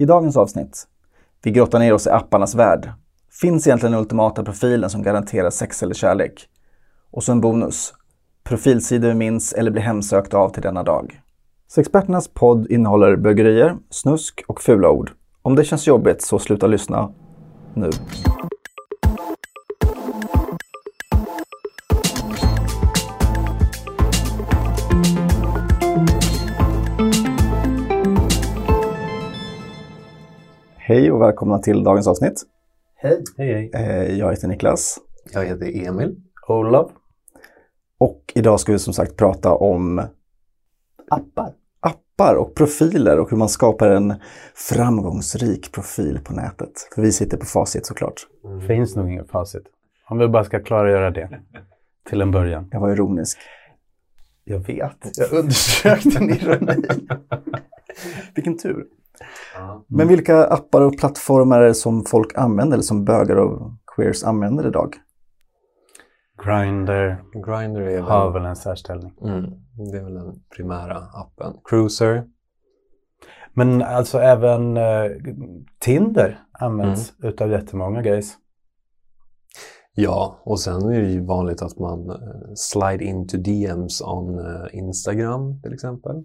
I dagens avsnitt, vi grottar ner oss i apparnas värld. Finns egentligen den ultimata profilen som garanterar sex eller kärlek? Och så en bonus. Profilsidor vi minns eller blir hemsökta av till denna dag. Sexperternas podd innehåller bögerier, snusk och fula ord. Om det känns jobbigt så sluta lyssna nu. Hej och välkomna till dagens avsnitt. Hej. Hej, hej. Eh, Jag heter Niklas Jag heter Emil. Olof. och idag ska vi som sagt prata om Appar. appar och profiler och hur man skapar en framgångsrik profil på nätet. För vi sitter på facit såklart. Finns nog inget facit. Om vi bara ska klargöra det till en början. Jag var ironisk. Jag vet. Jag undersökte din ironi. Vilken tur. Men vilka appar och plattformar är det som folk använder, eller som bögar och queers använder idag? Grindr Grindr är har väl, väl en särställning. mm, det är väl den primära appen. Cruiser. Men alltså även eh, Tinder används utav jättemånga gays. Ja, och sen är det ju vanligt att man eh, slide into DMs on eh, Instagram till exempel.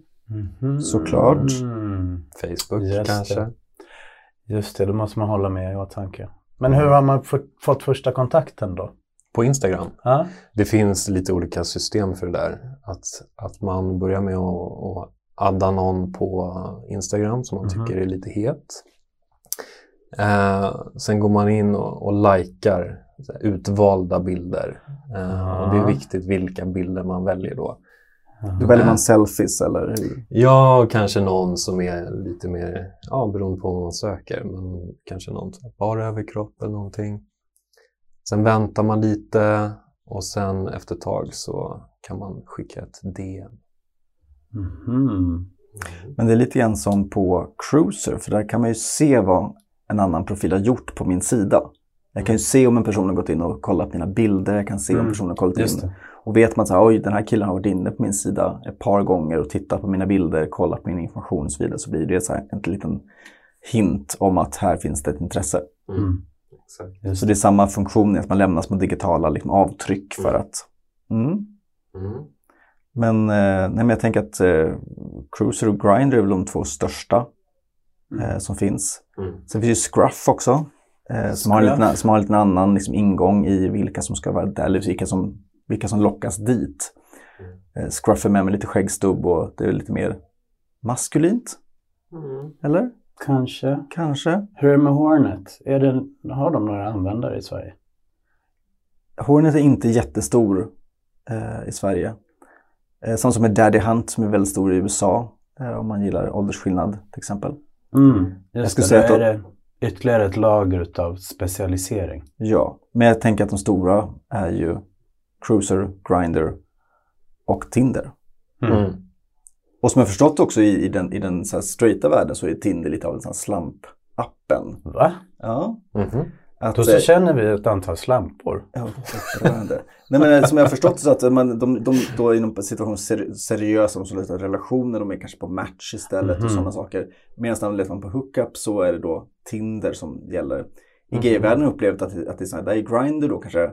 Såklart. Mm. Facebook Just kanske. det. Just det, då måste man hålla med i åtanke. Men hur har man fått, fått första kontakten då? På Instagram. Ja? Det finns lite olika system för det där. Att, att man börjar med att, att adda någon på Instagram som man Mhm. tycker är lite het. Eh, sen går man in och, och likar utvalda bilder. Eh, och det är viktigt vilka bilder man väljer då. Då väljer man selfies eller hur? Ja, kanske någon som är lite mer, ja beroende på vad man söker, men kanske någon bara överkropp eller någonting. Sen väntar man lite och sen efter ett tag så kan man skicka ett DM. Mhm. Men det är lite grann som på Cruiser, för där kan man ju se vad en annan profil har gjort på min sida. Jag kan ju se om en person har gått in och kollat mina bilder, jag kan se om Mm, personen har kollat in. Och vet man att oj, den här killen har varit inne på min sida ett par gånger och tittat på mina bilder, kollat på min information och så vidare, så blir det så här en liten hint om att här finns det ett intresse. Mm. Exakt. Så det är samma funktion, att man lämnar små digitala liksom, avtryck för Mm. att... Mm. Mm. Men, eh, nej, men jag tänker att eh, Cruiser och Grindr är väl de två största eh, som finns. Mm. Sen finns ju Scruff också. Eh, som, har en liten, som har en liten annan liksom, ingång i vilka som ska vara där, eller vilka som, vilka som lockas dit. Mm. Eh, Scruff är med lite skäggstubb och det är lite mer maskulint. Mm. Eller? Kanske. Kanske. Hur är det med Hornet? Är det, har de några användare i Sverige? Hornet är inte jättestor eh, i Sverige. Eh, sånt som är Daddy Hunt som är väldigt stor i USA. Eh, om man gillar åldersskillnad till exempel. Mm. Jag skulle det, säga då att är det ytterligare ett lager utav specialisering. Ja, men jag tänker att de stora är ju Cruiser, Grindr och Tinder. Mm. Och som jag förstått också i, i den, i den så här straighta världen så är Tinder lite av en sån slamp-appen. Va? Ja. Mhm. Att, Då eh, så känner vi ett antal slampor. ja. Nej men eh, som jag har förstått så att man, de, de då inom situation ser, seriösa, de som letar relationer, de är kanske på match istället Mhm. och sådana saker. Medan när man letar på hookup så är det då Tinder som gäller. I Mhm. gayvärlden har jag upplevt att, det- att det är så här, där är Grindr då kanske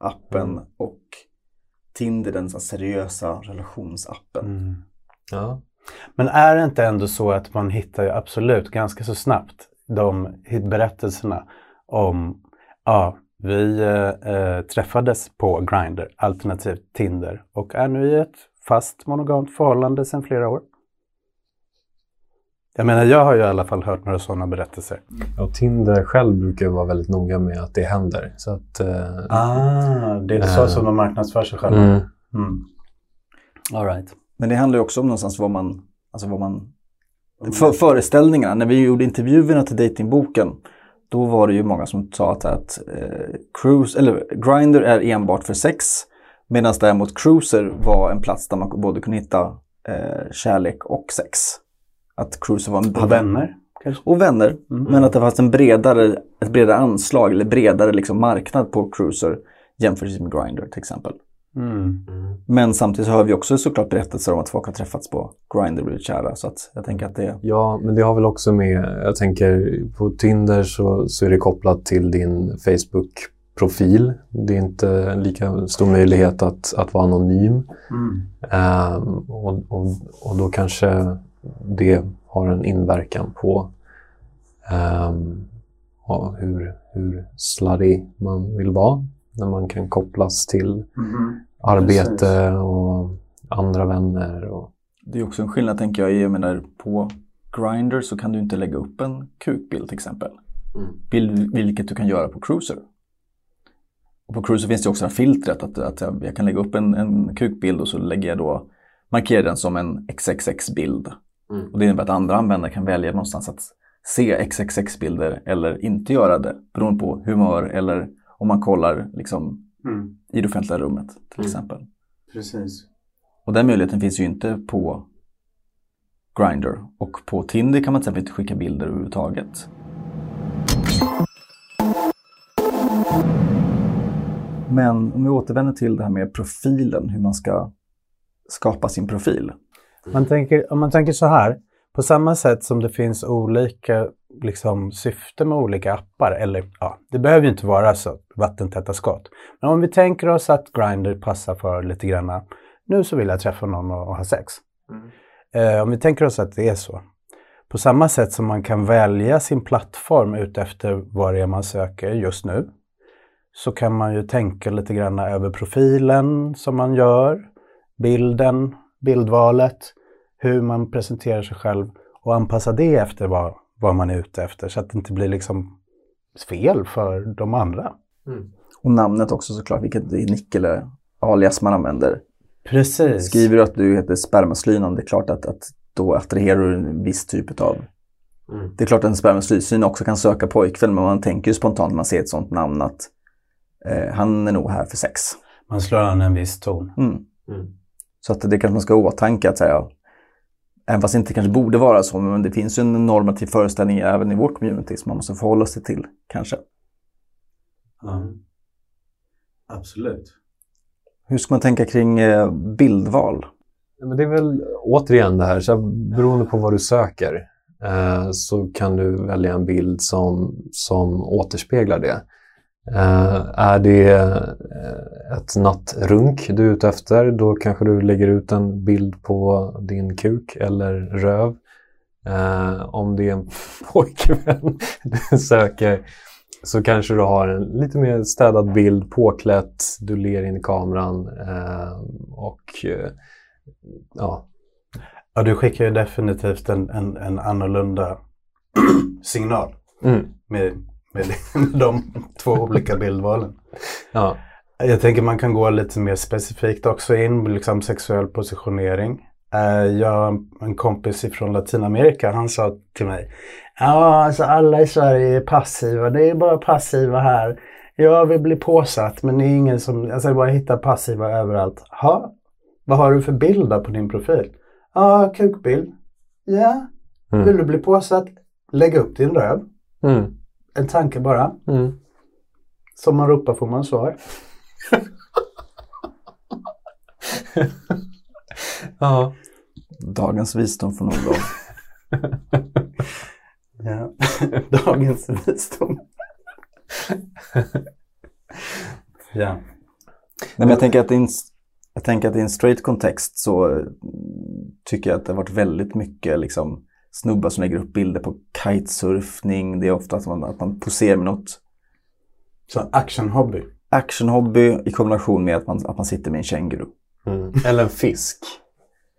slamp-appen Mm. och Tinder den seriösa relationsappen. Mm. Ja. Men är det inte ändå så att man hittar ju absolut ganska så snabbt de berättelserna om ja, vi eh, eh, träffades på Grindr alternativt Tinder och är nu i ett fast monogamt förhållande sedan flera år. Jag menar, jag har ju i alla fall hört några sådana berättelser. Och Tinder själv brukar vara väldigt noga med att det händer. Så att, eh, Ah, det är så Eh. som de marknadsför sig själva. mm. Mm. All right. Men det handlar ju också om någonstans vad man, alltså vad man, för, föreställningarna. När vi gjorde intervjuerna till datingboken då var det ju många som sa att, att eh, cruise, eller Grindr är enbart för sex. Medan däremot Cruiser var en plats där man både kunde hitta eh, kärlek och sex. Att Cruiser var en... Och vänner, kanske? Och vänner. Mm. Men att det fanns en bredare, ett bredare anslag eller bredare liksom marknad på Cruiser jämfört med Grindr till exempel. Mm. Men samtidigt så hör vi också såklart berättelser om att folk har träffats på Grindr och blivit kära. Så att jag tänker att det... Ja, men det har väl också med, jag tänker på Tinder så, så är det kopplat till din Facebook-profil. Det är inte lika stor möjlighet att, att vara anonym. Ehm, och, och, och då kanske det har en inverkan på ehm, ja, hur, hur slutty man vill vara. När man kan kopplas till arbete och andra vänner. Och, Det är också en skillnad tänker jag. Jag menar på Grindr så kan du inte lägga upp en kukbild till exempel. Vil- Vilket du kan göra på Cruiser. Och på Cruiser finns det också det här filtret att, att jag, jag kan lägga upp en, en kukbild och så lägger jag då, markerar den som en XXX-bild. Mm. Och det innebär att andra användare kan välja någonstans att se XXX-bilder eller inte göra det beroende på humör eller om man kollar liksom, Mm. i det offentliga rummet till Mm. exempel. Precis. Och den möjligheten finns ju inte på Grindr. Och på Tinder kan man till exempel inte skicka bilder överhuvudtaget. Men om vi återvänder till det här med profilen, hur man ska skapa sin profil. Man tänker, om man tänker så här, på samma sätt som det finns olika liksom, syften med olika appar, eller ja, det behöver ju inte vara så vattentäta skott. Men om vi tänker oss att Grindr passar för lite grann, nu så vill jag träffa någon och, och ha sex. Eh, om vi tänker oss att det är så. På samma sätt som man kan välja sin plattform utefter vad det är man söker just nu, så kan man ju tänka lite grann över profilen som man gör, bilden, bildvalet, hur man presenterar sig själv och anpassa det efter vad, vad man är ute efter så att det inte blir liksom fel för de andra. Och namnet också såklart, vilket nick eller alias man använder. Precis. Skriver du att du heter spermaslynan, det är klart att, att då attraherar du en viss typ av... Det är klart att en spermaslysyn också kan söka pojkvän, men man tänker ju spontant när man ser ett sånt namn att eh, han är nog här för sex. Man slår an en viss ton. Mm. Så att det kanske man ska ha i åtanke att säga, även fast det inte kanske borde vara så, men det finns ju en normativ föreställning även i vårt community som man måste förhålla sig till, kanske. Absolut. Hur ska man tänka kring eh, bildval? Ja, Men det är väl återigen det här, så här, beroende på vad du söker eh, så kan du välja en bild som, som återspeglar det. Eh, är det eh, ett nattrunk du är ute efter, då kanske du lägger ut en bild på din kuk eller röv. Eh, om det är en pojkvän du söker så kanske du har en lite mer städad bild, påklätt, du ler in i kameran och ja, Ja, du skickar ju definitivt en, en, en annorlunda signal Mm. med, med de två olika bildvalen. Ja. Jag tänker man kan gå lite mer specifikt också in, liksom sexuell positionering. Eh, Jag har en kompis ifrån Latinamerika, han sa till mig Ja, alltså alla i Sverige är passiva, det är bara passiva här. Jag vill bli påsatt men det är ingen som, alltså jag bara hittar passiva överallt. Ha, vad har du för bild på din profil? Ja, kukbild. Ja, Mm. vill du bli påsatt? Lägg upp din röv. Mm. En tanke bara. Mm. Som man ropar får man svar. Ja. Dagens visdom från Olof. Ja. Dagens visdom. ja. Nej, men jag tänker att i en, jag tänker att i en straight kontext så eh, tycker jag att det har varit väldigt mycket liksom, snubbar som lägger upp bilder på kitesurfning. Det är ofta att man, att man poserar med något Så actionhobby. actionhobby i kombination med att man, att man sitter med en känguru. Mm. Eller en fisk.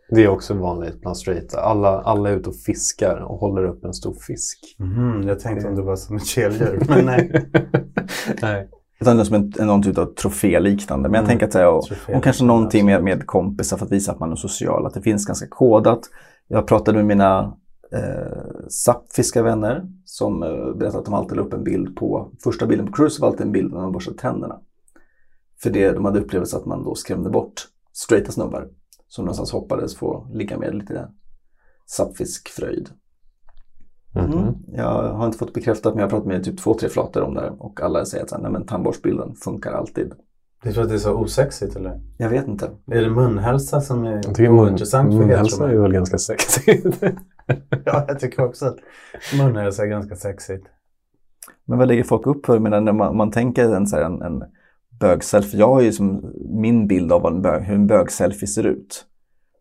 Det är också vanligt bland straighta. Alla, alla är ute och fiskar och håller upp en stor fisk. Mhm, jag tänkte om det var som ett keldjur, men nej. nej. Utan det är som en, någon typ av troféliknande. Men jag Mm. tänker att säga, och, och kanske någonting med, med kompisar för att visa att man är social. Att det finns ganska kodat. Jag pratade med mina eh, vänner som eh, berättade att de alltid la upp en bild på, första bilden på cruise var alltid en bild när de borstade tänderna. För det, de hade upplevelse att man då skrämde bort straighta snubbar som någonstans hoppades få ligga med lite sapfiskfröjd. Mhm. Mm. Jag har inte fått bekräftat men jag har pratat med typ två, tre flator om det här och alla säger att nej, men tandborstbilden funkar alltid. Det är för att det är så osexigt eller? Jag vet inte. Är det munhälsa som är ointressant för munhälsa är väl ganska sexigt. Ja, jag tycker också att munhälsa är ganska sexigt. Men vad lägger folk upp för? Men när man, man tänker en, så en, en bögselfie. Jag har ju som min bild av en bög, hur en bögselfie ser ut.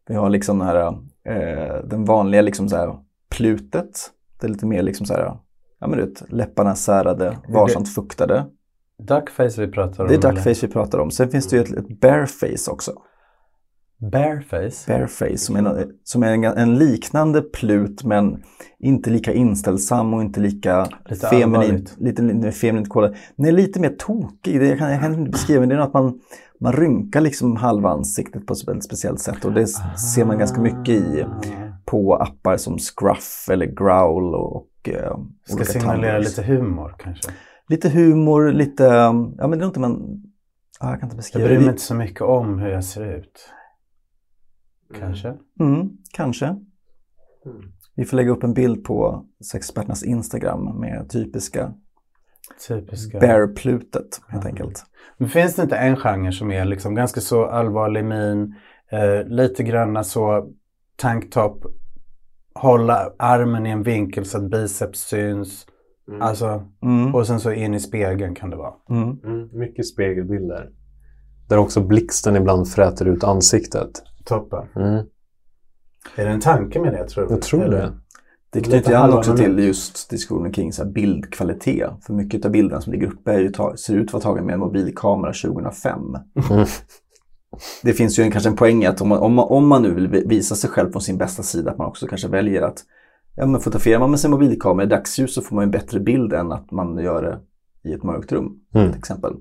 Vi har liksom den här, eh, den vanliga liksom så här, plutet. Det är lite mer liksom så här, ja men du vet, läpparna särade, varsamt fuktade. Duckface vi pratar om. Det är eller? duckface vi pratar om. Sen finns det ju ett, ett bareface också. Bareface? Bareface som är, som är en, en liknande plut men inte lika inställsam och inte lika Lite allvarligt. lite, lite feminint. Den är lite mer tokig, det jag kan jag kan inte beskriva, men det är något att man, man rynkar liksom halva ansiktet på ett väldigt speciellt sätt och det ser man ganska mycket i Ah. på appar som Scruff eller Growl och, och eh, Ska signalera tumblers. lite humor kanske. Lite humor, lite, ja men det är inte man, ja, jag kan inte Jag beskriva bryr mig det. inte så mycket om hur jag ser ut. Kanske. Mm, kanske. Vi får lägga upp en bild på sexperternas Instagram med typiska Typiska. bear-plutet helt enkelt. Men finns det inte en genre som är liksom ganska så allvarlig min, eh, lite granna så tanktop, hålla armen i en vinkel så att biceps syns. Alltså, Mm. och sen så in i spegeln kan det vara. Mm. Mm, mycket spegelbilder. Där också blixten ibland fräter ut ansiktet. Toppen. Mm, Är det en tanke med det tror du? jag tror Eller? det. Det knyter an halva också till just diskussionen kring så här bildkvalitet. För mycket av bilderna som ligger uppe är ju ta- ser ut att vara tagen med en mobilkamera 2005. Mm. Det finns ju en, kanske en poäng i att om man, om, man, om man nu vill visa sig själv från sin bästa sida, att man också kanske väljer att ja, men fotograferar man med sin mobilkamera i dagsljus så får man en bättre bild än att man gör det i ett mörkt rum. Mm. Till exempel.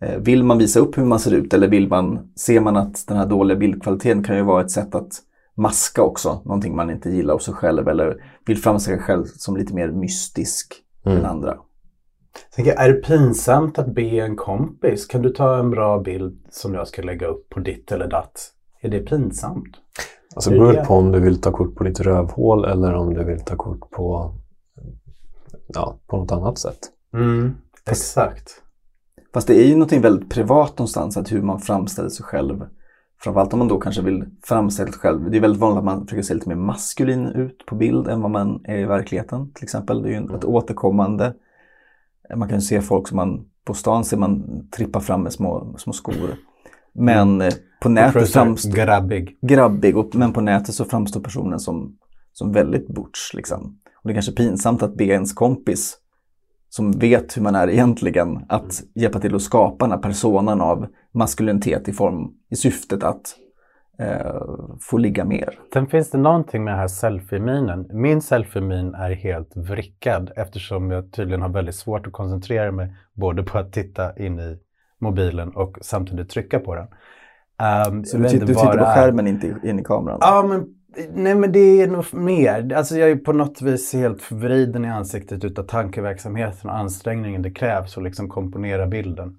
Eh, Vill man visa upp hur man ser ut eller vill man, ser man att den här dåliga bildkvaliteten kan ju vara ett sätt att maska också, någonting man inte gillar hos sig själv eller vill framställa sig själv som lite mer mystisk Mm. än andra. Tänker, är det pinsamt att be en kompis? Kan du ta en bra bild som jag ska lägga upp på ditt eller datt? Är det pinsamt? Alltså det beror på om du vill ta kort på ditt rövhål eller om du vill ta kort på, ja, på något annat sätt. Mm, exakt. Fast det är ju någonting väldigt privat någonstans, att hur man framställer sig själv. Framförallt om man då kanske vill framställa sig själv. Det är väldigt vanligt att man försöker se lite mer maskulin ut på bild än vad man är i verkligheten. Till exempel, det är ju ett återkommande. Man kan ju se folk som man, på stan ser man trippa fram med små, små skor. Men eh, på nätet framstår Grabbig. grabbig, och, men på nätet så framstår personen som, som väldigt butch. Liksom. Och det är kanske pinsamt att be ens kompis som vet hur man är egentligen att hjälpa till att skapa den här personen av maskulinitet i form i syftet att eh, få ligga mer. Sen finns det någonting med den här selfie-minen. Min selfie-min är helt vrickad eftersom jag tydligen har väldigt svårt att koncentrera mig både på att titta in i mobilen och samtidigt trycka på den. Ehm, Så du, du tittar på är. skärmen, inte in i kameran? Ja, men, nej, men det är nog mer. Alltså jag är på något vis helt förvriden i ansiktet utav tankeverksamheten och ansträngningen det krävs att liksom komponera bilden.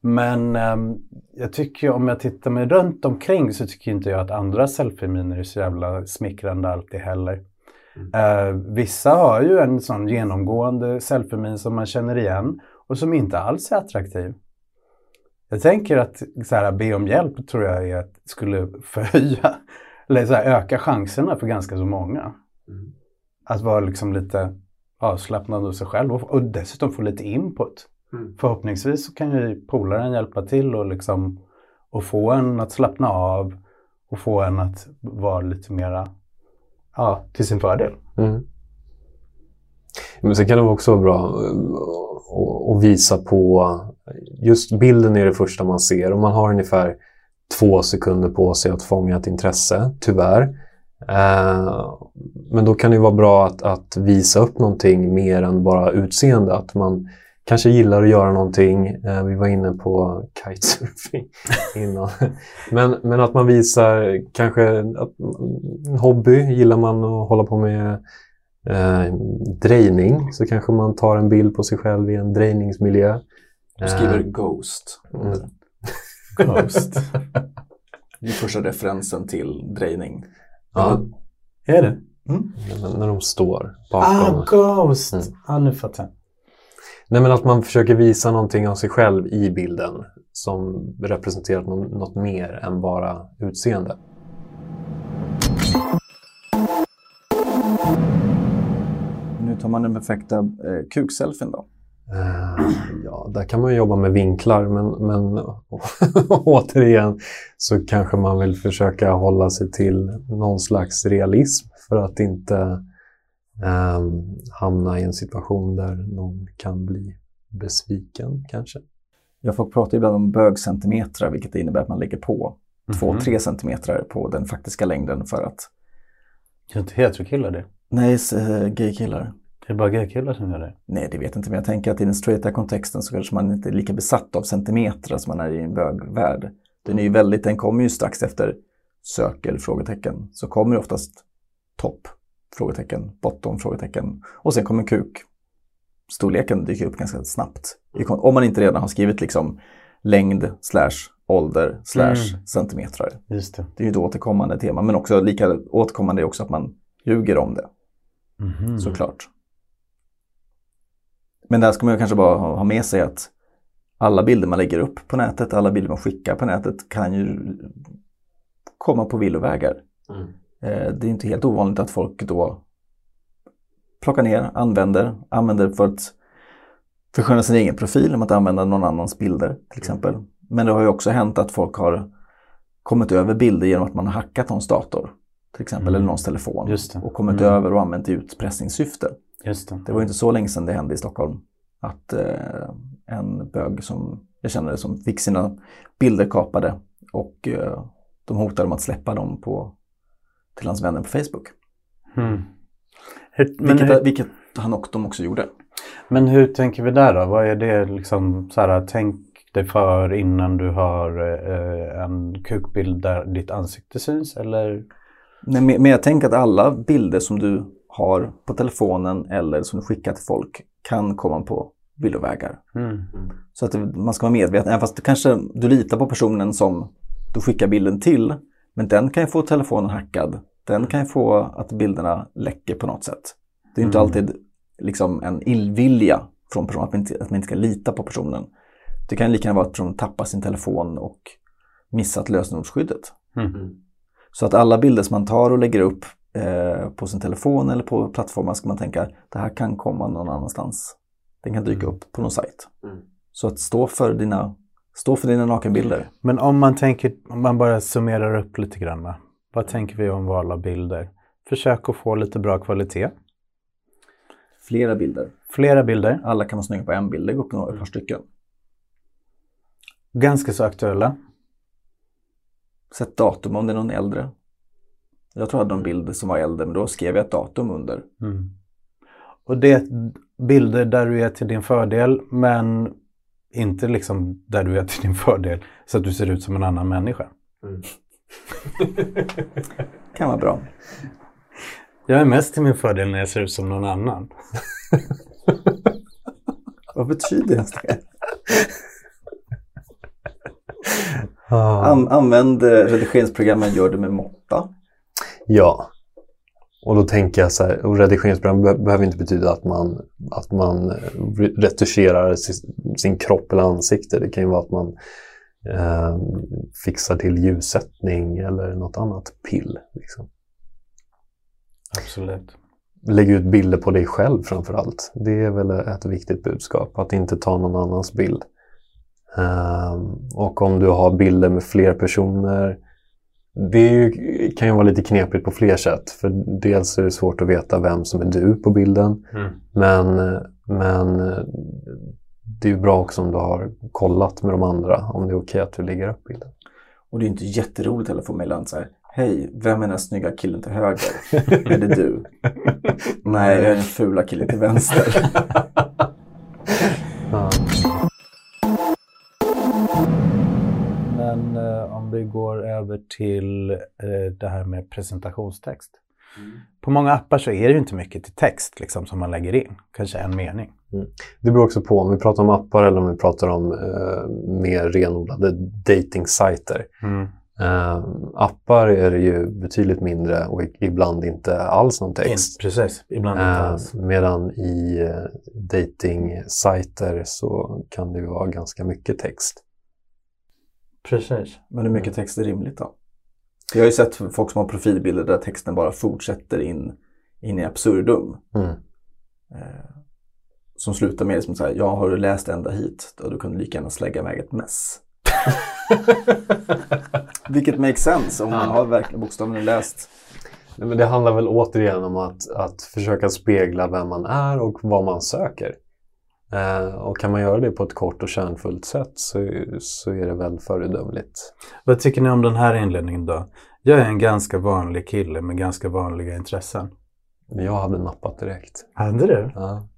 Men ehm, jag tycker om jag tittar mig runt omkring så tycker inte jag att andra selfie-miner är så jävla smickrande alltid heller. Eh, vissa har ju en sån genomgående selfie-min som man känner igen och som inte alls är attraktiv. Jag tänker att så här, be om hjälp tror jag är att, skulle förhöja eller så här, öka chanserna för ganska så många. Att vara liksom lite avslappnad hos sig själv och, och dessutom få lite input. Förhoppningsvis så kan ju polaren hjälpa till och, liksom, och få en att slappna av och få en att vara lite mera ja, till sin fördel. Mm. Men sen kan det också vara bra eh, att- att visa på, just bilden är det första man ser och man har ungefär två sekunder på sig att fånga ett intresse, tyvärr. Eh, Men då kan det vara bra att, att visa upp någonting mer än bara utseende, att man kanske gillar att göra någonting. Eh, Vi var inne på kitesurfing innan. Men, men att man visar kanske att, en hobby, gillar man att hålla på med eh, drejning så kanske man tar en bild på sig själv i en drejningsmiljö. Du skriver Eh, Ghost. mm. Ghost. Det är första referensen till drejning. ja, är det? när, när de står bakom. Ah, Ghost! Mm. Ah, nu fattar jag. Nej, men att man försöker visa någonting av sig själv i bilden som representerar något, något mer än bara utseende. Nu tar man den perfekta eh, kukselfien då. Eh, ja, där kan man ju jobba med vinklar, men, men återigen så kanske man vill försöka hålla sig till någon slags realism för att inte eh, hamna i en situation där någon kan bli besviken kanske. Jag får prata ibland om bögcentimetrar, vilket innebär att man lägger på Mhm. 2-3 centimeter på den faktiska längden för att Det är inte heterokillar det. Nej, eh, gaykillar. Det är bara gaykillar som gör det. Nej, det vet jag inte, men jag tänker att i den straighta kontexten så kanske man inte är lika besatt av centimeter som man är i en bögvärld. Den är ju väldigt, den kommer ju strax efter söker? frågetecken. Så kommer oftast topp? frågetecken, bottom? frågetecken. Och sen kommer kuk. Storleken dyker upp ganska snabbt. Om man inte redan har skrivit liksom längd slash ålder slash Mm. centimetrar. Just det. Det är ju ett återkommande tema, men också lika återkommande är också att man ljuger om det. Mhm. såklart. Men där ska man kanske bara ha med sig att alla bilder man lägger upp på nätet, alla bilder man skickar på nätet kan ju komma på villovägar. Eh, Det är inte helt ovanligt att folk då plockar ner, använder, använder för att försköna sin egen profil, om att använda någon annans bilder till exempel. Men det har ju också hänt att folk har kommit över bilder genom att man har hackat någons dator till exempel, Mm. eller någons telefon och kommit Mm. över och använt i utpressningssyfte. Just det. Det var inte så länge sedan det hände i Stockholm att eh, en bög som jag känner som fick sina bilder kapade och eh, de hotade om att släppa dem på, till hans vänner på Facebook. Mm. Hur, Vilket, hur, vilket han och de också gjorde. men hur tänker vi där då? Vad är det liksom så här, tänk dig för innan du har eh, en kukbild där ditt ansikte syns eller? Nej, men men jag tänker att alla bilder som du har på telefonen eller som du skickar till folk kan komma på villovägar. Mm. Så att man ska vara medveten, även fast du kanske du litar på personen som du skickar bilden till. Men den kan ju få telefonen hackad. Den kan ju få att bilderna läcker på något sätt. Det är inte Mm. alltid liksom en illvilja från personen, att man, inte, att man inte ska lita på personen. Det kan lika gärna vara att personen tappar sin telefon och missat lösenordsskyddet. Mm. Så att alla bilder som man tar och lägger upp eh, på sin telefon eller på plattformar ska man tänka det här kan komma någon annanstans. Den kan dyka upp på någon sajt. Mm. Så att stå för dina, stå för dina nakenbilder. Men om man tänker, om man bara summerar upp lite grann. va? Vad tänker vi om val av bilder? Försök att få lite bra kvalitet. Flera bilder. Flera bilder. Alla kan vara snygga på en bild, lägg upp några, ett par stycken. Ganska så aktuella. Sätt datum om det är någon äldre. Jag tror jag hade någon bild som var äldre men då skrev jag ett datum under. Mm. Och det är bilder där du är till din fördel men inte liksom där du är till din fördel så att du ser ut som en annan människa. Kan vara bra. Jag är mest till min fördel när jag ser ut som någon annan. Vad betyder det? Ah. An, använd eh, redigeringsprogrammen, gör det med måtta. Ja. Och då tänker jag så här, och redigeringsprogram be- behöver inte betyda att man, att man eh, re- retuscherar sin, kropp eller ansikte. Det kan ju vara att man eh, fixar till ljussättning eller något annat pill. Liksom. Absolut. Lägg ut bilder på dig själv framför allt. Det är väl ett viktigt budskap, att inte ta någon annans bild. Ehm, och om du har bilder med fler personer, det ju, kan ju vara lite knepigt på fler sätt. För dels är det svårt att veta vem som är du på bilden. Mm. Men, men det är ju bra också om du har kollat med de andra om det är okej att du lägger upp bilden. Och det är inte jätteroligt heller att få mejlan så här. Hej, vem är den snygga killen till höger? är det du? Nej, jag är den fula killen till vänster. Ja. Men eh, om vi går över till eh, det här med presentationstext. På många appar så är det ju inte mycket till text liksom, som man lägger in. Kanske en mening. Det beror också på om vi pratar om appar eller om vi pratar om eh, mer renodlade dating-sajter. Eh, appar är det ju betydligt mindre och ibland inte alls någon text. Precis, ibland inte Eh, alls. medan i eh, dating-sajter så kan det ju vara ganska mycket text. Precis. Men hur mycket text är rimligt då? Jag har ju sett folk som har profilbilder där texten bara fortsätter in, in i absurdum. Mm. Eh, som slutar med som så här, ja har du läst ända hit? Då du kunde lika gärna slägga iväg ett mess. Vilket makes sense om man har verkligen bokstavligen läst. Nej, men det handlar väl återigen om att, att försöka spegla vem man är och vad man söker. Eh, och kan man göra det på ett kort och kärnfullt sätt så, så är det väl föredömligt. Vad tycker ni om den här inledningen då? Jag är en ganska vanlig kille med ganska vanliga intressen. Jag hade nappat direkt. Hade du? Ja.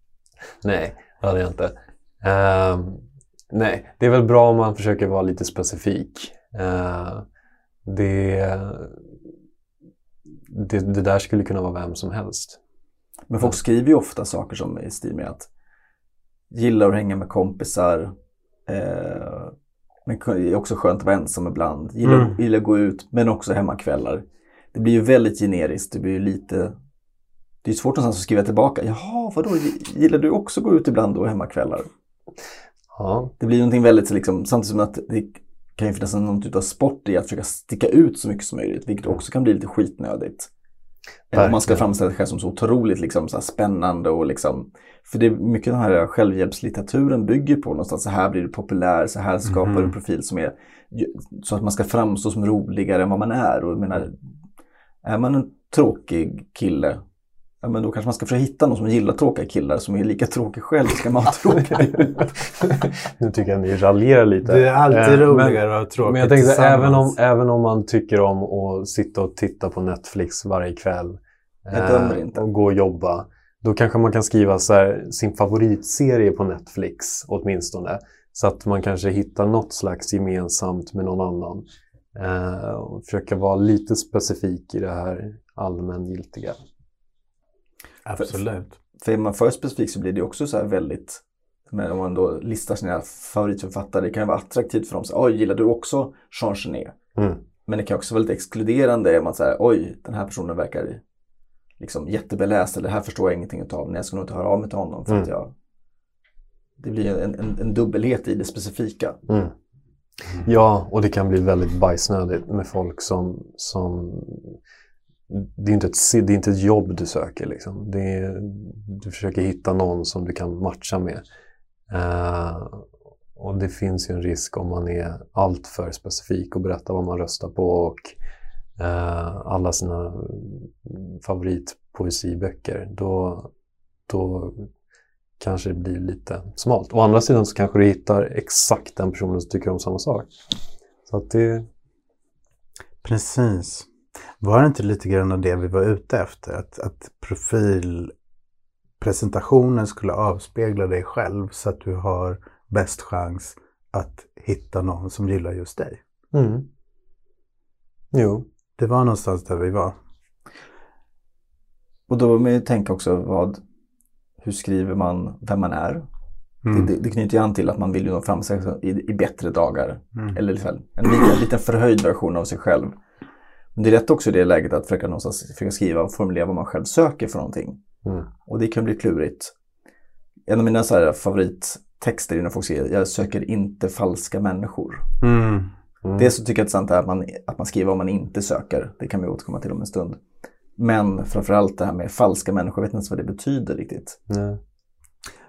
Nej, det hade jag inte. Ehm, nej, det är väl bra om man försöker vara lite specifik. Eh, det, det, det där skulle kunna vara vem som helst. Men folk skriver ju ofta saker som är i stil med att gillar att hänga med kompisar. Eh, men det är också skönt att vara ensam ibland. Gillar, Mm. gillar att gå ut men också hemmakvällar. Det blir ju väldigt generiskt. Det blir ju lite... Det är svårt någonstans att skriva tillbaka. Jaha, vadå? Gillar du också att gå ut ibland då hemmakvällar? Ja, Det blir någonting väldigt liksom, samtidigt som att det kan ju finnas någon typ av sport i att försöka sticka ut så mycket som möjligt, vilket också kan bli lite skitnödigt. Eh, Om man ska framställa sig själv som så otroligt liksom, så spännande och liksom, för det är mycket den här självhjälpslitteraturen bygger på någonstans, så här blir du populär, så här skapar du en profil som är, så att man ska framstå som roligare än vad man är. Och jag menar, är man en tråkig kille, ja men då kanske man ska försöka hitta någon som gillar tråkiga killar som är lika tråkig själv, ska man ha tråkiga nu tycker jag ni raljerar lite. Det är alltid Eh, roligare att ha tråkigt Men jag tänkte även om, även om man tycker om att sitta och titta på Netflix varje kväll inte. och gå och jobba. Då kanske man kan skriva så här, sin favoritserie på Netflix åtminstone. Så att man kanske hittar något slags gemensamt med någon annan. Eh, och försöka vara lite specifik i det här allmängiltiga. Absolut. För är man för specifik så blir det också så här väldigt, men om man då listar sina favoritförfattare, det kan vara attraktivt för dem. Så, Oj, gillar du också Jean Genet? Mm. Men det kan också vara lite exkluderande om man säger oj, den här personen verkar liksom jättebeläst eller det här förstår jag ingenting utav. Men jag ska nog inte höra av mig till honom för att Mm. jag... Det blir en, en, en dubbelhet i det specifika. Mm. Ja, och det kan bli väldigt bajsnödigt med folk som... som det, är inte ett, det är inte ett jobb du söker. Liksom. Det är, du försöker hitta någon som du kan matcha med. Eh, och det finns ju en risk om man är alltför specifik och berättar vad man röstar på och eh, alla sina favoritpoesiböcker. Då, då kanske det blir lite smalt. Å andra sidan så kanske du hittar exakt den personen som tycker om samma sak. Så att det... Precis. Var det inte lite grann av det vi var ute efter? Att, att profilpresentationen skulle avspegla dig själv så att du har bäst chans att hitta någon som gillar just dig. Mm. Jo. Det var någonstans där vi var. Och då vill man ju tänka också vad, hur skriver man vem man är? Mm. Det, det, det knyter ju an till att man vill ju nå fram sig i, i bättre dagar. Mm. Eller i alla fall en liten, liten förhöjd version av sig själv. Men det är rätt också i det läget att försöka, någonstans, försöka skriva och formulera vad man själv söker för någonting. Mm. Och det kan bli klurigt. En av mina så här, favorittexter är när folk säger jag söker inte falska människor. Mm. Mm. Det så tycker jag är intressant är att man, att man skriver vad man inte söker. Det kan vi återkomma till om en stund. Men framförallt det här med falska människor, jag vet inte ens vad det betyder riktigt. Nej.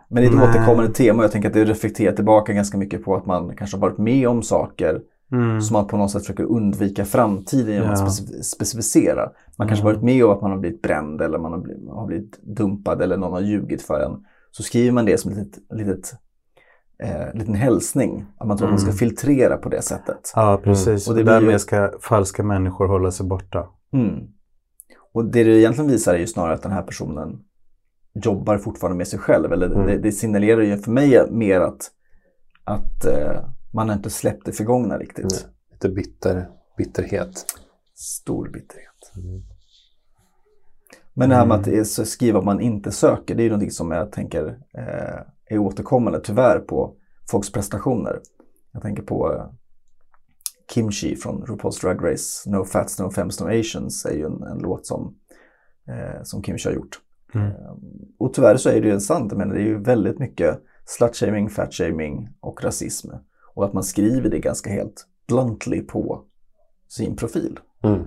Men det är ett Nej. återkommande tema och jag tänker att det reflekterar tillbaka ganska mycket på att man kanske har varit med om saker Mm. som man på något sätt försöker undvika framtiden genom att Ja. specif- specificera. Man kanske Mm. varit med om att man har blivit bränd eller man har blivit, har blivit dumpad eller någon har ljugit för en. Så skriver man det som ett litet, litet, eh, liten hälsning. Att man tror att man ska Mm. filtrera på det sättet. Ja, precis. Och det därmed ju- ska falska människor hålla sig borta. Mm. Och det det egentligen visar är ju snarare att den här personen jobbar fortfarande med sig själv. Eller Mm. det, det signalerar ju för mig mer att, att eh, man har inte släppt det förgångna riktigt. Nej. Lite bitter, bitterhet. Stor bitterhet. Mm. Men det här med Mm. att så skriva vad man inte söker, det är ju någonting som jag tänker eh, är återkommande tyvärr på folks prestationer. Jag tänker på eh, Kimchi från RuPaul's Drag Race, No Fats, No Femmes, No Asians är ju en, en låt som, eh, som Kimchi har gjort. Mm. Eh, och tyvärr så är det ju sant, men det är ju väldigt mycket slutshaming, fatshaming och rasism. Och att man skriver det ganska helt bluntly på sin profil. Mm.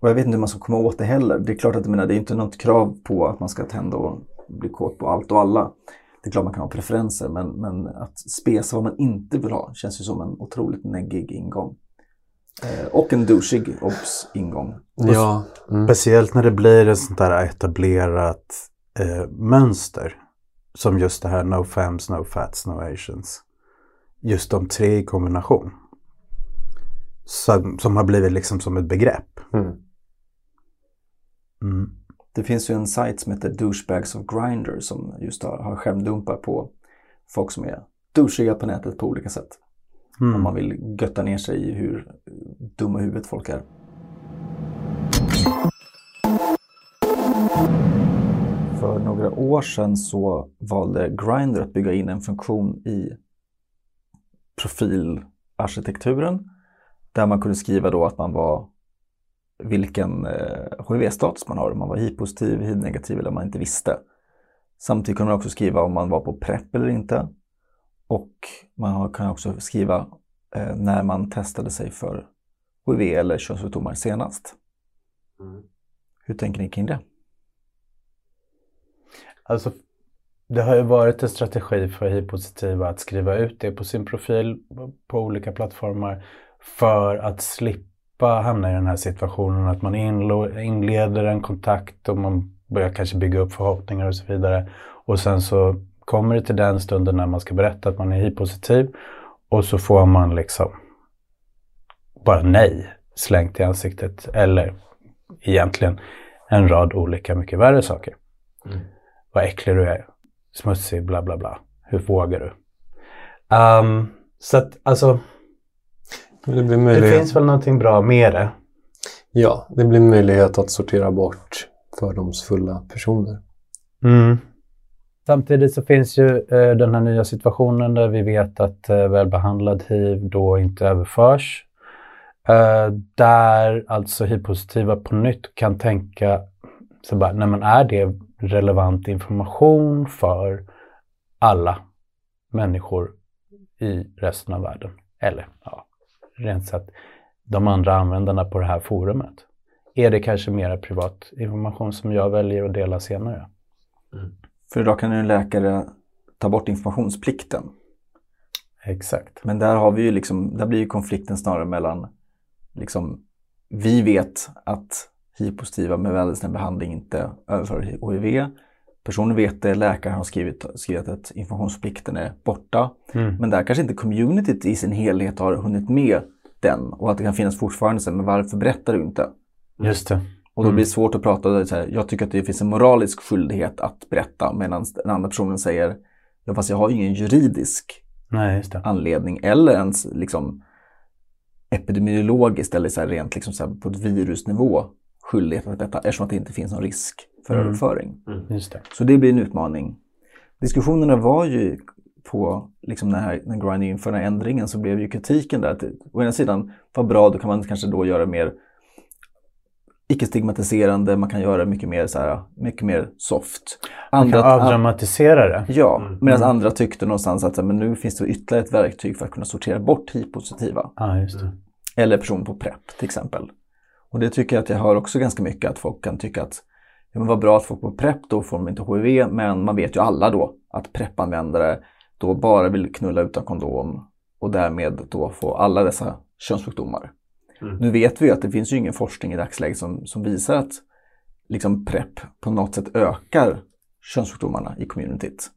Och jag vet inte hur man ska komma åt det heller. Det är klart att jag menar, det är inte något krav på att man ska tända och bli kåt på allt och alla. Det är klart man kan ha preferenser men, men att spesa vad man inte vill ha känns ju som en otroligt neggig ingång. Eh, och en douchig obs ingång. Ja. Mm. Speciellt när det blir ett sånt där etablerat eh, mönster. Som just det här no fams, no fats, no asians. Just de tre i kombination. Som, som har blivit liksom som ett begrepp. Mm. Mm. Det finns ju en sajt som heter Douchebags of Grindr som just har, har skärmdumpar på folk som är douchiga på nätet på olika sätt. Om Mm. man vill götta ner sig i hur dumma huvudet folk är. För några år sedan så valde Grindr att bygga in en funktion i profilarkitekturen där man kunde skriva då att man var vilken eh, HIV-status man har, om man var hiv-positiv, hiv-negativ eller om man inte visste. Samtidigt kunde man också skriva om man var på PREP eller inte. Och man kan också skriva eh, när man testade sig för HIV eller könssjukdomar senast. Mm. Hur tänker ni kring det? Alltså, det har ju varit en strategi för hiv-positiva att skriva ut det på sin profil på olika plattformar för att slippa hamna i den här situationen att man inleder en kontakt och man börjar kanske bygga upp förhoppningar och så vidare. Och sen så kommer det till den stunden när man ska berätta att man är hiv-positiv och så får man liksom bara nej slängt i ansiktet eller egentligen en rad olika mycket värre saker Mm vad äcklig du är, smutsig, bla bla bla. Hur vågar du? Ehm, så att alltså, Det blir det finns väl någonting bra med det. ja, det blir möjlighet att sortera bort fördomsfulla personer. Samtidigt så finns ju eh, den här nya situationen där vi vet att eh, välbehandlad hiv då inte överförs. Eh, där alltså hiv-positiva på nytt kan tänka, så bara, nej men är det relevant information för alla människor i resten av världen? Eller ja, rent sett de andra användarna på det här forumet. Är det kanske mera privat information som jag väljer att dela senare? För idag kan ju en läkare ta bort informationsplikten. Exakt. Men där har vi ju liksom, där blir ju konflikten snarare mellan liksom, vi vet att hiv-positiva med väldigt behandling inte överför HIV. Personen vet det, läkaren har skrivit, skrivit att informationsplikten är borta. Mm. Men där kanske inte communityt i sin helhet har hunnit med den och att det kan finnas fortfarande så men varför berättar du inte? Just det. Och då Mm. blir det svårt att prata, så här, jag tycker att det finns en moralisk skyldighet att berätta medan den andra personen säger, ja fast jag har ju ingen juridisk Nej, anledning eller ens liksom epidemiologiskt eller så här rent liksom så här på ett virusnivå skyldighet att berätta eftersom att det inte finns någon risk för Mm. överföring. Just det. Så det blir en utmaning. Diskussionerna var ju på, liksom när, här, Grindr införde den här ändringen så blev ju kritiken där att å ena sidan, vad bra, då kan man kanske då göra mer icke-stigmatiserande, man kan göra mycket mer, så här, mycket mer soft. Man kan Andra, avdramatisera det. ja, Mm. medan andra tyckte någonstans att men nu finns det ytterligare ett verktyg för att kunna sortera bort hiv-positiva. Det. Eller person på PREP till exempel. Och det tycker jag att jag hör också ganska mycket att folk kan tycka att ja, men vad bra att folk på PREP då får de inte HIV men man vet ju alla då att PREP-användare då bara vill knulla utan kondom och därmed då få alla dessa könssjukdomar. Mm. Nu vet vi ju att det finns ju ingen forskning i dagsläget som, som visar att liksom PREP på något sätt ökar könssjukdomarna i communityt.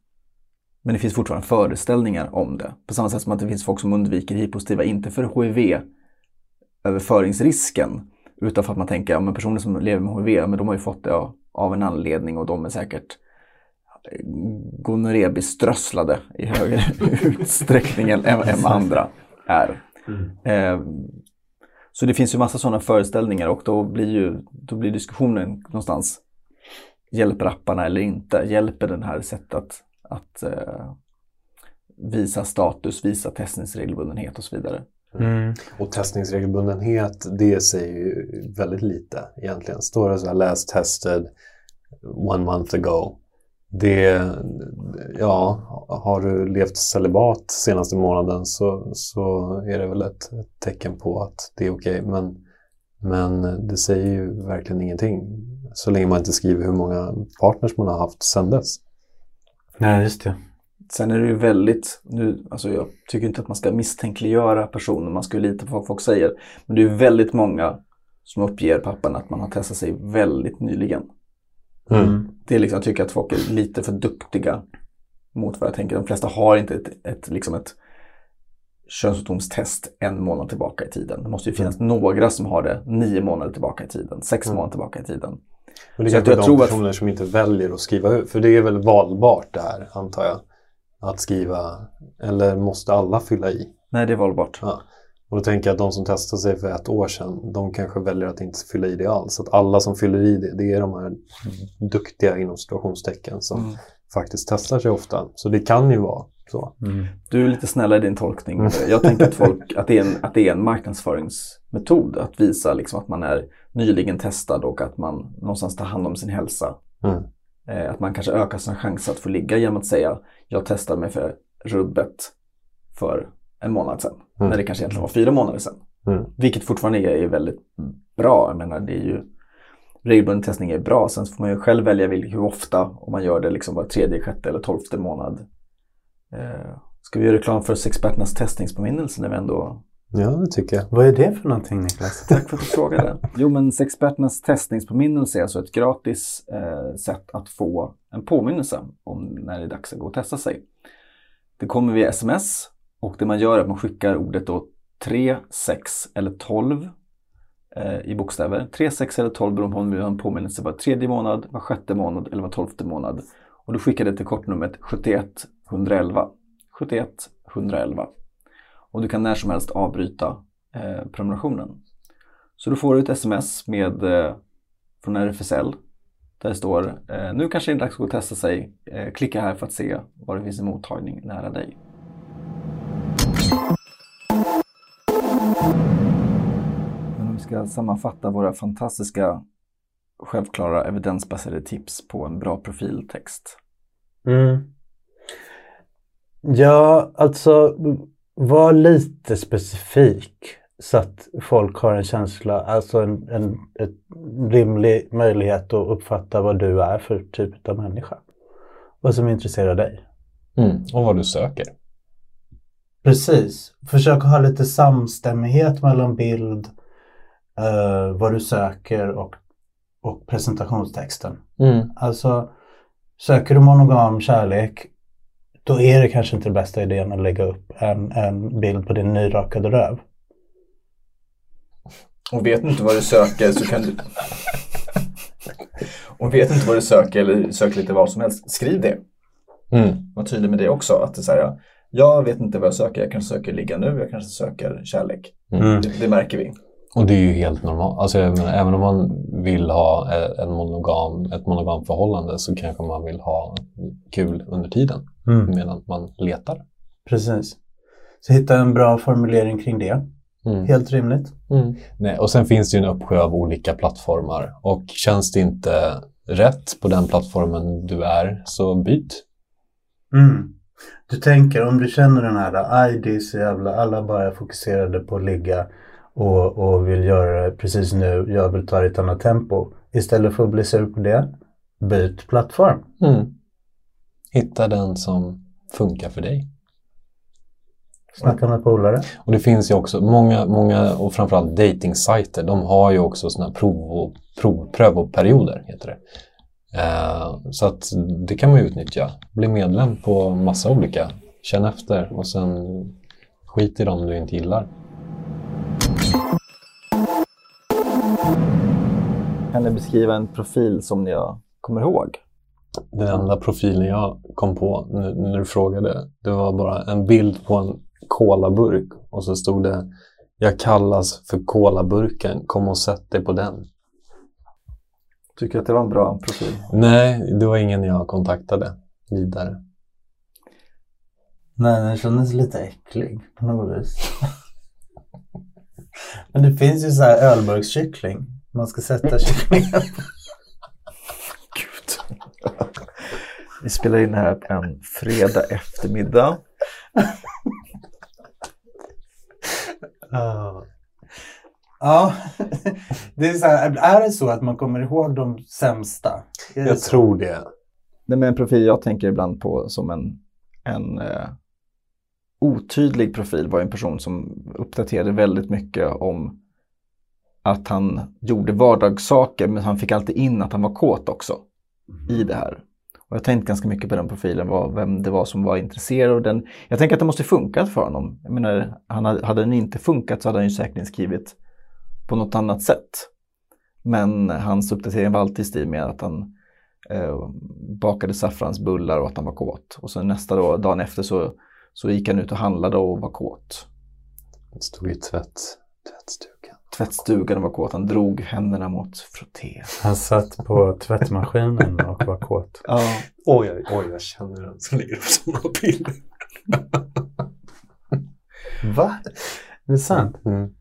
Men det finns fortfarande föreställningar om det. På samma sätt som att det finns folk som undviker hiv-positiva, inte för hiv överföringsrisken utan för att man tänker, ja men personer som lever med hiv, men de har ju fått det av, en anledning och de är säkert gonorrébeströsslade i högre utsträckning än, än andra är. Eh, så det finns ju massa sådana föreställningar och då blir ju då blir diskussionen någonstans Hjälper apparna eller inte? Hjälper den här sättet att, att eh, visa status, visa testningsregelbundenhet och så vidare? Mm. Och testningsregelbundenhet, det säger ju väldigt lite egentligen. Står det så här last tested one month ago. Det, ja, har du levt celibat senaste månaden så, så är det väl ett, tecken på att det är okej. Men, men det säger ju verkligen ingenting så länge man inte skriver hur många partners man har haft sedan dess. Nej, just det. Sen är det ju väldigt, nu, alltså jag tycker inte att man ska misstänkliggöra personer, man ska ju lita på vad folk säger. Men det är ju väldigt många som uppger pappan att man har testat sig väldigt nyligen. Mm. Det är liksom, jag tycker att folk är lite för duktiga mot vad jag tänker. De flesta har inte ett, ett, liksom ett könssjukdomstest en månad tillbaka i tiden. Det måste ju finnas några som har det nio månader tillbaka i tiden, sex Mm. månader tillbaka i tiden. Men det är kanske de tror att- personer som inte väljer att skriva ut, för det är väl valbart det här, antar jag. Att skriva, eller måste alla fylla i? Nej, det är valbart. Ja. Och då tänker jag att de som testade sig för ett år sedan, de kanske väljer att inte fylla i det alls. Så att alla som fyller i det, det är de här duktiga inom situationstecken som Mm. faktiskt testar sig ofta. Så det kan ju vara så. Mm. Du är lite snällare i din tolkning. Mm. Jag tänker att, folk, att, det är en, att det är en marknadsföringsmetod att visa liksom att man är nyligen testad och att man någonstans tar hand om sin hälsa. Eh, att man kanske ökar sina chanser att få ligga genom att säga jag testade mig för rubbet för en månad sedan. Mm. När det kanske egentligen var fyra månader sedan. Mm. Vilket fortfarande är, väldigt bra. Jag menar, det är ju, regelbunden testning är bra. Sen får man ju själv välja hur ofta. Om man gör det liksom var tredje, sjätte eller tolfte månad. Eh, ska vi göra reklam för Sexperternas testningspåminnelse när vi ändå... Ja, det tycker jag. Vad är det för någonting Niklas? Tack för att du frågade. Jo, men Sexperternas testningspåminnelse är alltså ett gratis eh, sätt att få en påminnelse om när det är dags att gå och testa sig. Det kommer via sms och det man gör är att man skickar ordet då 3, 6 eller 12 eh, i bokstäver. 3, 6 eller 12 beroende på om du har en påminnelse var tredje månad, var sjätte månad eller var tolfte månad. Och du skickar det till kortnumret 71 111. 71 111. Och du kan när som helst avbryta eh, prenumerationen. Så du får ett sms med, eh, från RFSL där det står eh, nu kanske det är dags att gå och testa sig. Eh, klicka här för att se var det finns en mottagning nära dig. Men om vi ska sammanfatta våra fantastiska självklara evidensbaserade tips på en bra profiltext. Mm. Ja, alltså var lite specifik så att folk har en känsla, alltså en, en ett rimlig möjlighet att uppfatta vad du är för typ av människa. Vad som intresserar dig. Mm. Och vad du söker. Precis. Försök ha lite samstämmighet mellan bild, eh, vad du söker och, och presentationstexten. Mm. Alltså, söker du monogam kärlek, då är det kanske inte den bästa idén att lägga upp en, en bild på din nyrakade röv. Och vet du inte vad du söker så kan du... Och vet inte vad du söker eller söker lite vad som helst, skriv det. Mm. Var tydlig med det också. Att det säga, jag vet inte vad jag söker, jag kanske söker ligga nu, jag kanske söker kärlek. Mm. Det, det märker vi. Och det är ju helt normalt. Alltså, menar, även om man vill ha eh, en monogam, ett monogam förhållande så kanske man vill ha kul under tiden Mm. medan man letar. Precis. Så hitta en bra formulering kring det. Mm. Helt rimligt. Nej, och sen finns det ju en uppsjö av olika plattformar och känns det inte rätt på den plattformen du är så byt. Mm. Du tänker om du känner den här, aj det är så jävla, alla bara är fokuserade på att ligga och, och vill göra det precis nu, jag vill ta det i ett annat tempo. Istället för att bli sur på det, byt plattform. Mm. Hitta den som funkar för dig. Snacka med polare. Och det finns ju också många, många och framförallt datingsajter, de har ju också sådana prov och, prov, prövoperioder, heter det. Eh, så att det kan man ju utnyttja. Bli medlem på massa olika. Känn efter och sen skit i dem du inte gillar. Kan ni beskriva en profil som jag kommer ihåg? Den enda profilen jag kom på nu, när du frågade, det var bara en bild på en kolaburk och så stod det Jag kallas för kolaburken, kom och sätt dig på den. Tycker att det var en bra profil? Nej, det var ingen jag kontaktade vidare. Nej, den kändes lite äcklig på något vis. Men det finns ju så här ölburkskyckling. Man ska sätta kycklingen. Gud. Vi spelar in här en fredag eftermiddag. Ja. Ja, det är, så här, är det så att man kommer ihåg de sämsta? Jag så? tror det. Nej, men en profil jag tänker ibland på som en, en eh, otydlig profil var en person som uppdaterade väldigt mycket om att han gjorde vardagssaker men han fick alltid in att han var kåt också i det här. Och jag har tänkt ganska mycket på den profilen, vad, vem det var som var intresserad av den. Jag tänker att det måste funkat för honom. Jag menar, han hade, hade den inte funkat så hade han ju säkert skrivit på något annat sätt. Men hans uppdatering var alltid i stil med att han eh, bakade saffransbullar och att han var kåt. Och sen nästa dag, dagen efter så, så gick han ut och handlade och var kåt. Det stod i tvätt, tvättstugan. Tvättstugan och var kåt. Han drog händerna mot frotté. Han satt på tvättmaskinen och var kåt. Ja, Oj, oj, oj, jag känner den som ligger som några piller. Va? Det är sant? Mm.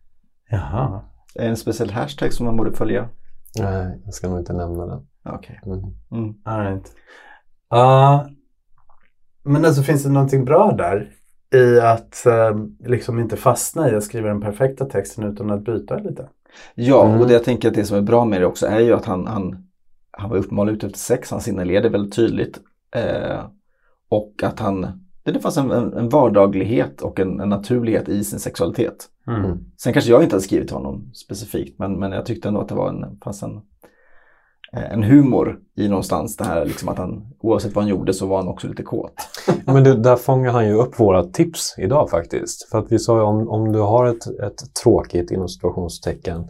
Jaha. är det en speciell hashtag som man borde följa? Nej, jag ska nog inte nämna den. Okej. Mm. Mm. All right. Ja, men alltså finns det någonting bra där i att eh, liksom inte fastna i att skriva den perfekta texten utan att byta lite? Ja, Mm. och det jag tänker att det som är bra med det också är ju att han, han, han var uppenbarligen ute efter sex, han signalerade väldigt tydligt. Eh, och att han, det fanns en, en, en vardaglighet och en, en naturlighet i sin sexualitet. Mm. Sen kanske jag inte hade skrivit till honom specifikt, men, men jag tyckte ändå att det var en, fanns en, en humor i någonstans det här liksom att han, oavsett vad han gjorde så var han också lite kåt. Men det, där fångar han ju upp våra tips idag faktiskt. För att vi sa ju om, om du har ett, ett tråkigt inom situationstecken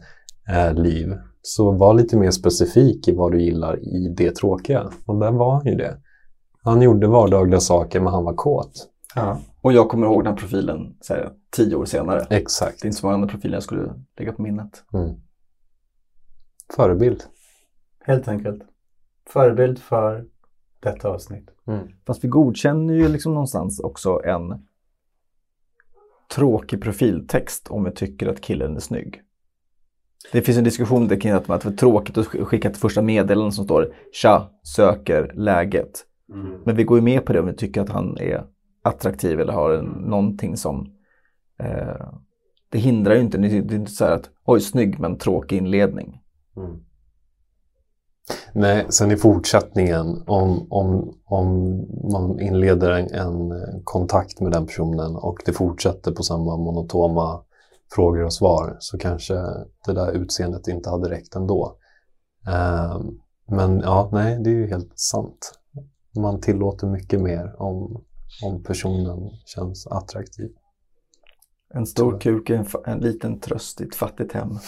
eh, liv så var lite mer specifik i vad du gillar i det tråkiga. Och där var han ju det. Han gjorde vardagliga saker men han var kåt. Ja. Och jag kommer ihåg den här profilen så här, tio år senare. Exakt. Det är inte så många andra profiler jag skulle lägga på minnet. Mm. Förebild. Helt enkelt. Förebild för detta avsnitt. Mm. Fast vi godkänner ju liksom någonstans också en tråkig profiltext om vi tycker att killen är snygg. Det finns en diskussion där kring att det var tråkigt att skicka ett första meddelande som står Tja, söker läget. Men vi går ju med på det om vi tycker att han är attraktiv eller har en, någonting som eh, det hindrar ju inte, det är inte så här att oj snygg men tråkig inledning. Mm. Nej, sen i fortsättningen om, om, om man inleder en, en kontakt med den personen och det fortsätter på samma monotoma frågor och svar så kanske det där utseendet inte hade räckt ändå. Ehm, men ja, nej, det är ju helt sant. Man tillåter mycket mer om, om personen känns attraktiv. En stor kuk är en, en liten tröst i ett fattigt hem.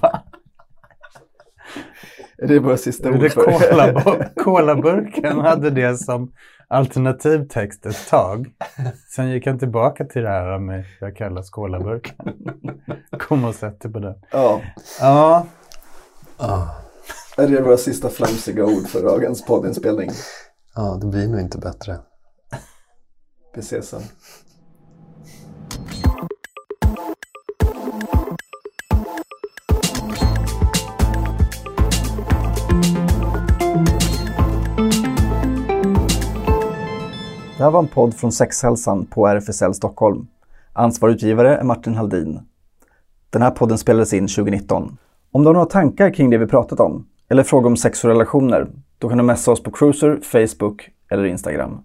Va? Är det våra sista ord Colaburken hade det som alternativ text ett tag. Sen gick han tillbaka till det här med jag kallas Colaburken. Kom och sätt dig på den. Ja, Ja, är det våra sista flamsiga ord för dagens poddinspelning? ja, det blir nog inte bättre. Vi ses sen. Det här var en podd från Sexhälsan på RFSL Stockholm. Ansvarig utgivare är Martin Haldin. Den här podden spelades in 2019. Om du har några tankar kring det vi pratat om eller frågor om sex och relationer, då kan du messa oss på Cruiser, Facebook eller Instagram.